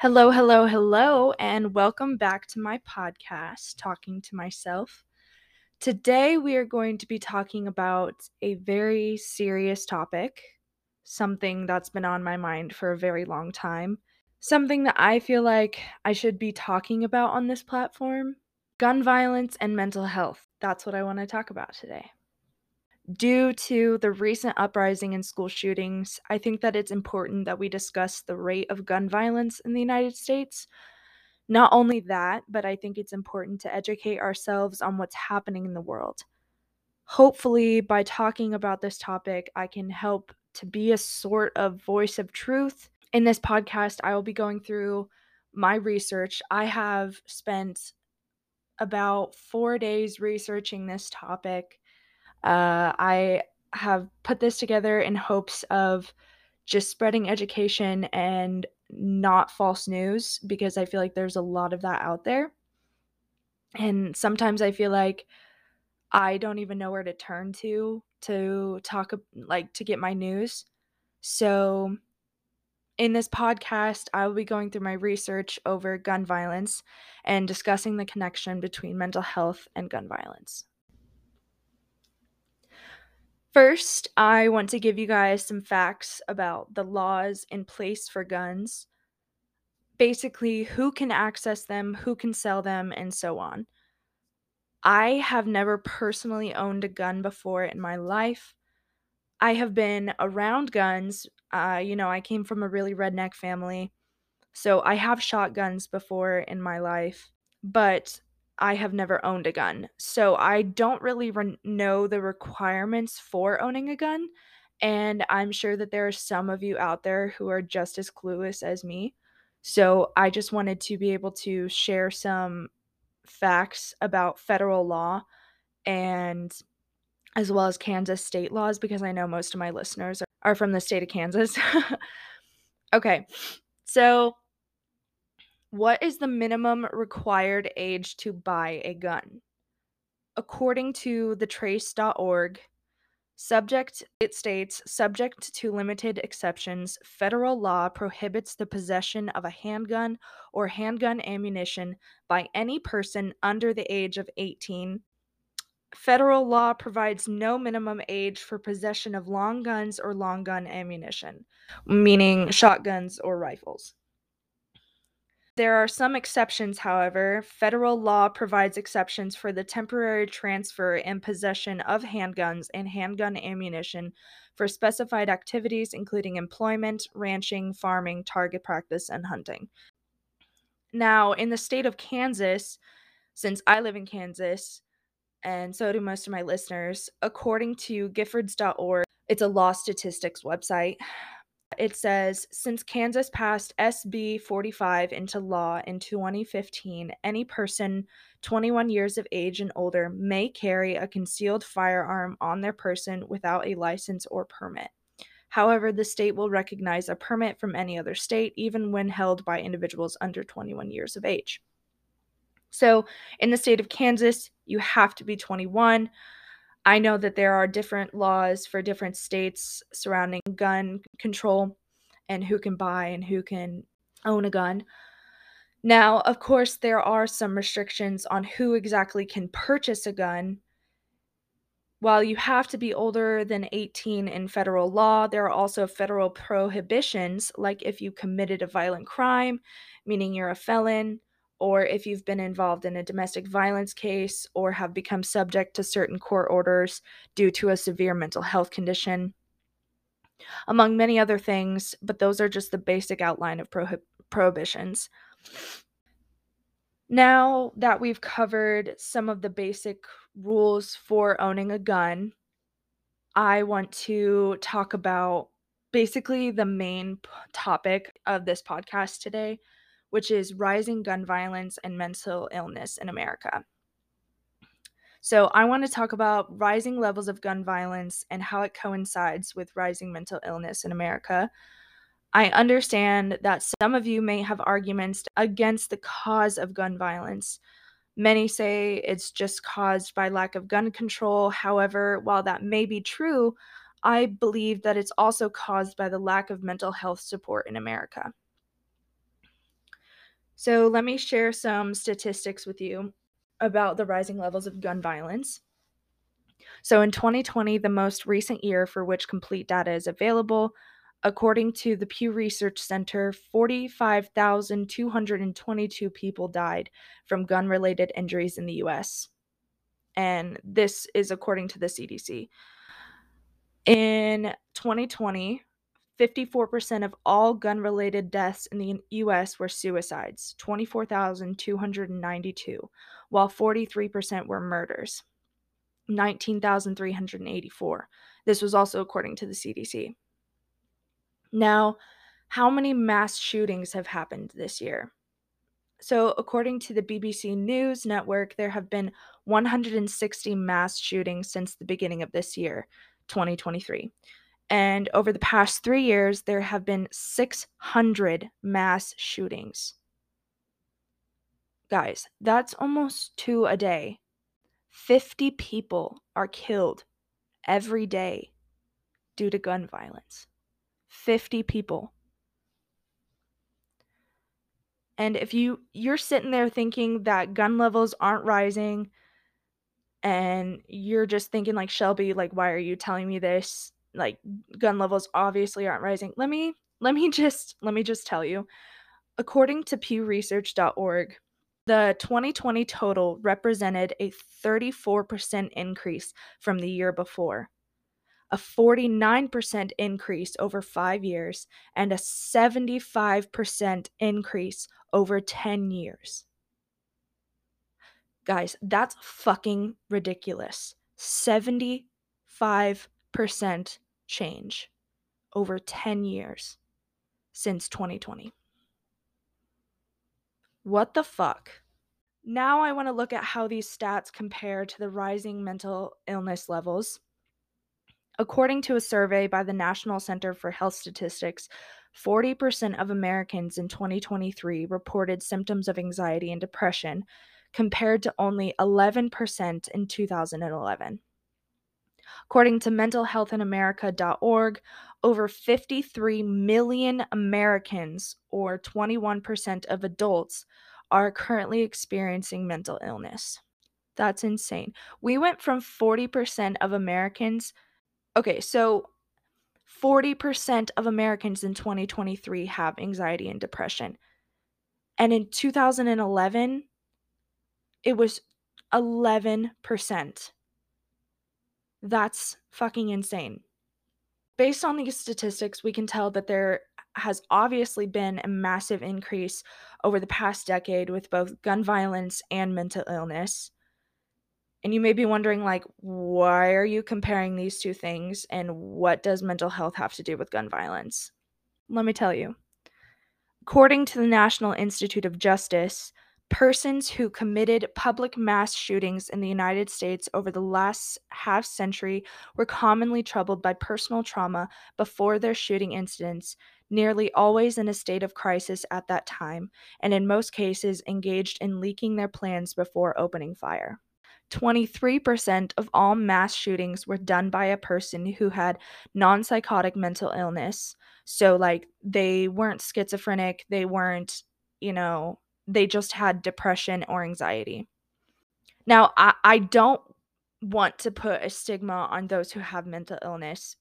Hello, hello, hello, and welcome back to my podcast, Talking to Myself. Today, we are going to be talking about a very serious topic, something that's been on my mind for a very long time, something that I feel like I should be talking about on this platform gun violence and mental health. That's what I want to talk about today. Due to the recent uprising in school shootings, I think that it's important that we discuss the rate of gun violence in the United States. Not only that, but I think it's important to educate ourselves on what's happening in the world. Hopefully, by talking about this topic, I can help to be a sort of voice of truth. In this podcast, I will be going through my research. I have spent about four days researching this topic uh, I have put this together in hopes of just spreading education and not false news because I feel like there's a lot of that out there. And sometimes I feel like I don't even know where to turn to to talk like to get my news. So in this podcast, I will be going through my research over gun violence and discussing the connection between mental health and gun violence. First, I want to give you guys some facts about the laws in place for guns. Basically, who can access them, who can sell them, and so on. I have never personally owned a gun before in my life. I have been around guns. Uh, you know, I came from a really redneck family. So I have shotguns before in my life, but I have never owned a gun. So I don't really re- know the requirements for owning a gun. And I'm sure that there are some of you out there who are just as clueless as me. So I just wanted to be able to share some facts about federal law and as well as Kansas state laws because I know most of my listeners are from the state of Kansas. okay. So what is the minimum required age to buy a gun? According to thetrace.org, subject it states subject to limited exceptions, federal law prohibits the possession of a handgun or handgun ammunition by any person under the age of 18. Federal law provides no minimum age for possession of long guns or long gun ammunition, meaning shotguns or rifles. There are some exceptions, however. Federal law provides exceptions for the temporary transfer and possession of handguns and handgun ammunition for specified activities, including employment, ranching, farming, target practice, and hunting. Now, in the state of Kansas, since I live in Kansas, and so do most of my listeners, according to Giffords.org, it's a law statistics website. It says Since Kansas passed SB 45 into law in 2015, any person 21 years of age and older may carry a concealed firearm on their person without a license or permit. However, the state will recognize a permit from any other state, even when held by individuals under 21 years of age. So, in the state of Kansas, you have to be 21. I know that there are different laws for different states surrounding gun control and who can buy and who can own a gun. Now, of course, there are some restrictions on who exactly can purchase a gun. While you have to be older than 18 in federal law, there are also federal prohibitions, like if you committed a violent crime, meaning you're a felon, or if you've been involved in a domestic violence case or have become subject to certain court orders due to a severe mental health condition, among many other things, but those are just the basic outline of prohib- prohibitions. Now that we've covered some of the basic rules for owning a gun, I want to talk about basically the main p- topic of this podcast today, which is rising gun violence and mental illness in America. So, I want to talk about rising levels of gun violence and how it coincides with rising mental illness in America. I understand that some of you may have arguments against the cause of gun violence. Many say it's just caused by lack of gun control. However, while that may be true, I believe that it's also caused by the lack of mental health support in America. So, let me share some statistics with you about the rising levels of gun violence. So, in 2020, the most recent year for which complete data is available, according to the Pew Research Center, 45,222 people died from gun related injuries in the US. And this is according to the CDC. In 2020, 54% of all gun related deaths in the US were suicides, 24,292, while 43% were murders, 19,384. This was also according to the CDC. Now, how many mass shootings have happened this year? So, according to the BBC News Network, there have been 160 mass shootings since the beginning of this year, 2023. And over the past three years, there have been 600 mass shootings. Guys, that's almost two a day. 50 people are killed every day due to gun violence. 50 people. And if you you're sitting there thinking that gun levels aren't rising and you're just thinking like Shelby like why are you telling me this? Like gun levels obviously aren't rising. Let me let me just let me just tell you. According to pewresearch.org, the 2020 total represented a 34% increase from the year before a 49% increase over five years, and a 75% increase over 10 years. Guys, that's fucking ridiculous. 75% change over 10 years since 2020. What the fuck? Now I want to look at how these stats compare to the rising mental illness levels According to a survey by the National Center for Health Statistics, 40% of Americans in 2023 reported symptoms of anxiety and depression, compared to only 11% in 2011. According to mentalhealthinamerica.org, over 53 million Americans, or 21% of adults, are currently experiencing mental illness. That's insane. We went from 40% of Americans Okay, so 40% of Americans in 2023 have anxiety and depression. And in 2011, it was 11%. That's fucking insane. Based on these statistics, we can tell that there has obviously been a massive increase over the past decade with both gun violence and mental illness. And you may be wondering, like, why are you comparing these two things? And what does mental health have to do with gun violence? Let me tell you. According to the National Institute of Justice, persons who committed public mass shootings in the United States over the last half century were commonly troubled by personal trauma before their shooting incidents, nearly always in a state of crisis at that time, and in most cases engaged in leaking their plans before opening fire. 23% of all mass shootings were done by a person who had non psychotic mental illness. So, like, they weren't schizophrenic, they weren't, you know, they just had depression or anxiety. Now, I, I don't want to put a stigma on those who have mental illness.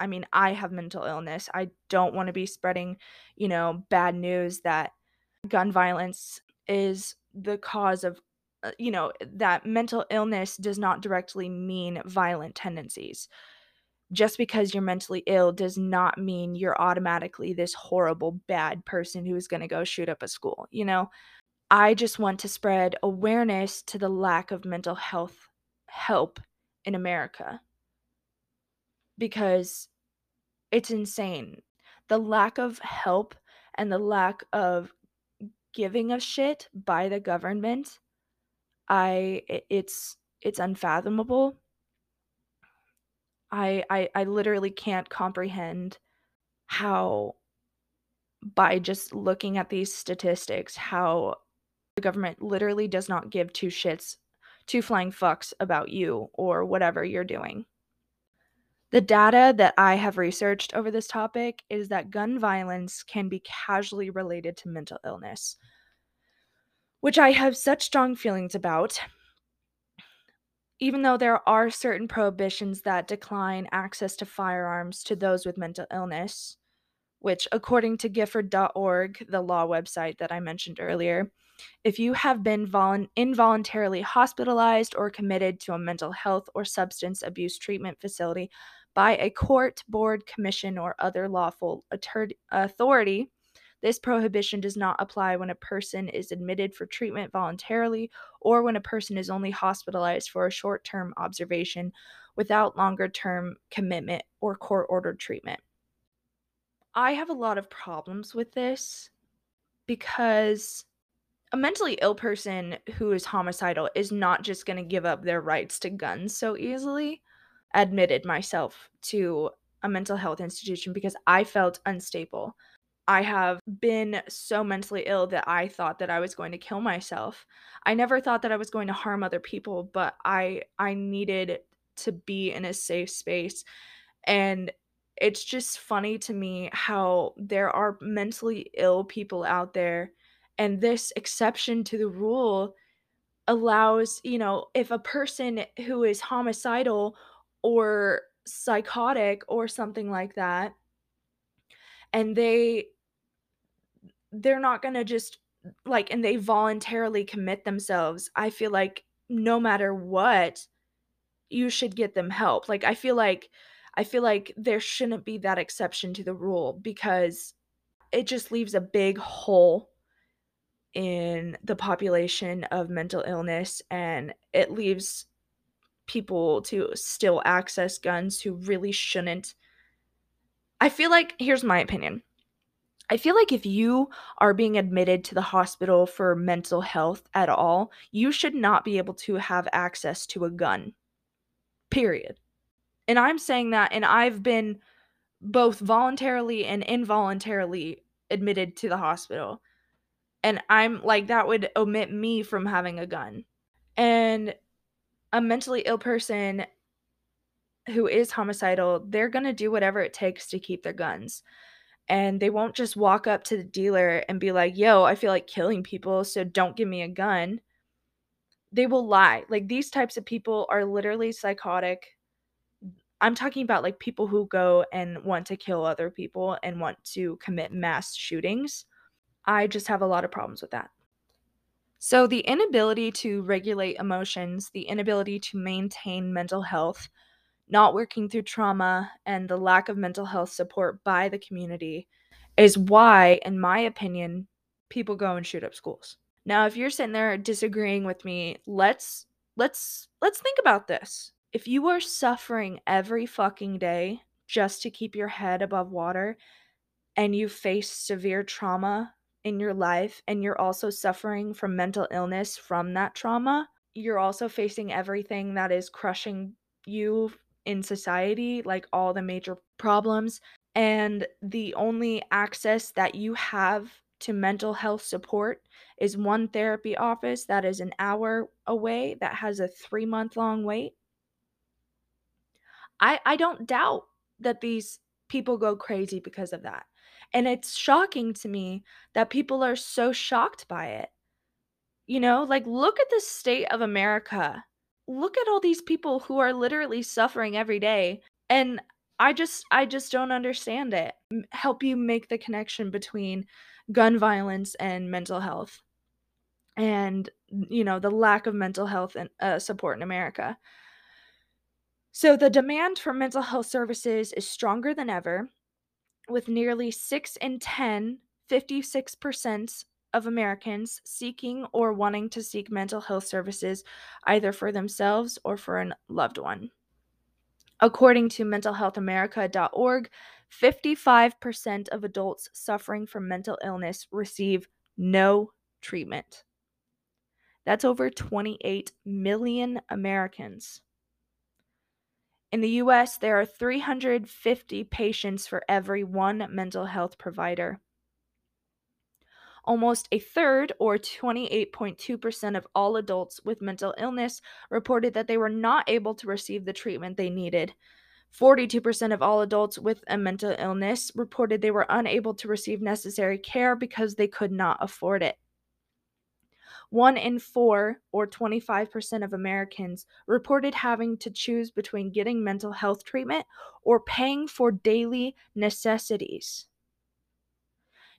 I mean, I have mental illness. I don't want to be spreading, you know, bad news that gun violence is the cause of uh, you know, that mental illness does not directly mean violent tendencies. Just because you're mentally ill does not mean you're automatically this horrible, bad person who is going to go shoot up a school. You know, I just want to spread awareness to the lack of mental health help in America because it's insane. The lack of help and the lack of giving a shit by the government I it's it's unfathomable. I I I literally can't comprehend how by just looking at these statistics how the government literally does not give two shits two flying fucks about you or whatever you're doing. The data that I have researched over this topic is that gun violence can be casually related to mental illness. which I have such strong feelings about. Even though there are certain prohibitions that decline access to firearms to those with mental illness, which, according to Gifford.org, the law website that I mentioned earlier, if you have been volu- involuntarily hospitalized or committed to a mental health or substance abuse treatment facility by a court, board, commission, or other lawful authority, this prohibition does not apply when a person is admitted for treatment voluntarily or when a person is only hospitalized for a short term observation without longer term commitment or court ordered treatment. I have a lot of problems with this because a mentally ill person who is homicidal is not just going to give up their rights to guns so easily. Admitted myself to a mental health institution because I felt unstable. I have been so mentally ill that I thought that I was going to kill myself. I never thought that I was going to harm other people, but I I needed to be in a safe space. And it's just funny to me how there are mentally ill people out there and this exception to the rule allows, you know, if a person who is homicidal or psychotic or something like that and they they're not going to just like and they voluntarily commit themselves. I feel like no matter what, you should get them help. Like I feel like I feel like there shouldn't be that exception to the rule because it just leaves a big hole in the population of mental illness and it leaves people to still access guns who really shouldn't. I feel like here's my opinion. I feel like if you are being admitted to the hospital for mental health at all, you should not be able to have access to a gun. Period. And I'm saying that, and I've been both voluntarily and involuntarily admitted to the hospital. And I'm like, that would omit me from having a gun. And a mentally ill person who is homicidal, they're going to do whatever it takes to keep their guns and they won't just walk up to the dealer and be like, "Yo, I feel like killing people, so don't give me a gun." They will lie. Like these types of people are literally psychotic. I'm talking about like people who go and want to kill other people and want to commit mass shootings. I just have a lot of problems with that. So, the inability to regulate emotions, the inability to maintain mental health, not working through trauma, and the lack of mental health support by the community is why, in my opinion, people go and shoot up schools. Now, if you're sitting there disagreeing with me, let's let's let's think about this. If you are suffering every fucking day just to keep your head above water and you face severe trauma in your life and you're also suffering from mental illness from that trauma, you're also facing everything that is crushing you in society, like all the major problems. And the only access that you have to mental health support is one therapy office that is an hour away that has a three month long wait. I, I don't doubt that these people go crazy because of that. And it's shocking to me that people are so shocked by it. You know, like look at the state of America. Look at all these people who are literally suffering every day. And I just I just don't understand it. Help you make the connection between gun violence and mental health. And you know, the lack of mental health and uh, support in America. So the demand for mental health services is stronger than ever with nearly 6 in 10, 56% of Americans seeking or wanting to seek mental health services either for themselves or for a loved one. According to mentalhealthamerica.org, 55% of adults suffering from mental illness receive no treatment. That's over 28 million Americans. In the US, there are 350 patients for every one mental health provider. Almost a third, or 28.2%, of all adults with mental illness reported that they were not able to receive the treatment they needed. 42% of all adults with a mental illness reported they were unable to receive necessary care because they could not afford it. One in four, or 25% of Americans, reported having to choose between getting mental health treatment or paying for daily necessities.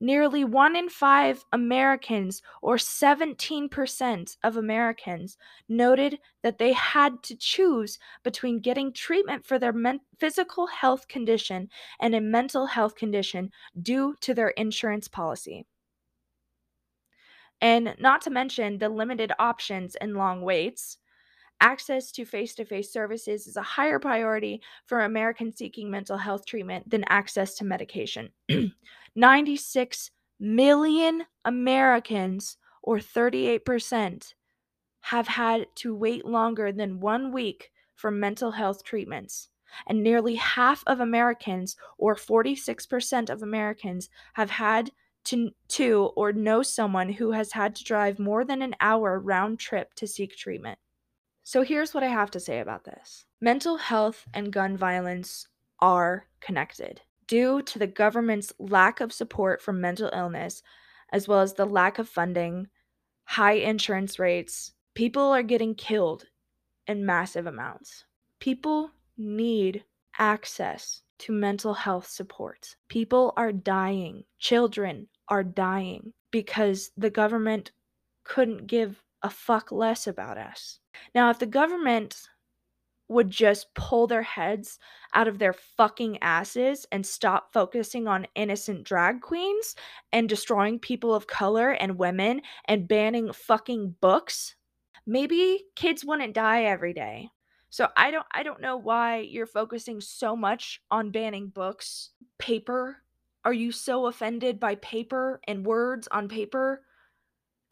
Nearly one in five Americans, or 17% of Americans, noted that they had to choose between getting treatment for their men- physical health condition and a mental health condition due to their insurance policy. And not to mention the limited options and long waits. Access to face to face services is a higher priority for Americans seeking mental health treatment than access to medication. 96 million Americans, or 38%, have had to wait longer than one week for mental health treatments. And nearly half of Americans, or 46% of Americans, have had to, to or know someone who has had to drive more than an hour round trip to seek treatment. So here's what I have to say about this mental health and gun violence are connected. Due to the government's lack of support for mental illness, as well as the lack of funding, high insurance rates, people are getting killed in massive amounts. People need access to mental health support. People are dying. Children are dying because the government couldn't give a fuck less about us. Now, if the government would just pull their heads out of their fucking asses and stop focusing on innocent drag queens and destroying people of color and women and banning fucking books, maybe kids wouldn't die every day. So I don't I don't know why you're focusing so much on banning books, paper. Are you so offended by paper and words on paper?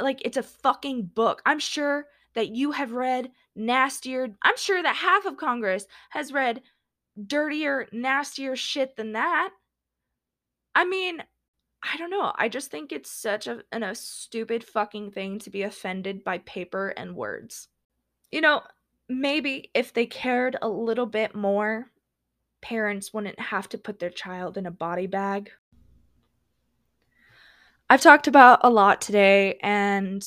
Like it's a fucking book. I'm sure that you have read nastier. I'm sure that half of Congress has read dirtier, nastier shit than that. I mean, I don't know. I just think it's such a, an, a stupid fucking thing to be offended by paper and words. You know, maybe if they cared a little bit more, parents wouldn't have to put their child in a body bag. I've talked about a lot today, and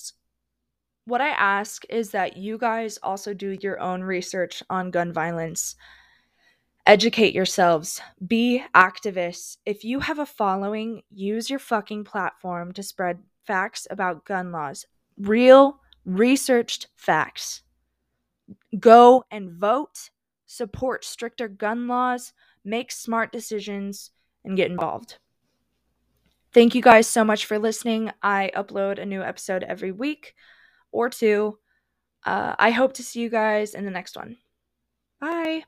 what I ask is that you guys also do your own research on gun violence. Educate yourselves, be activists. If you have a following, use your fucking platform to spread facts about gun laws. Real, researched facts. Go and vote, support stricter gun laws, make smart decisions, and get involved. Thank you guys so much for listening. I upload a new episode every week or two. Uh, I hope to see you guys in the next one. Bye.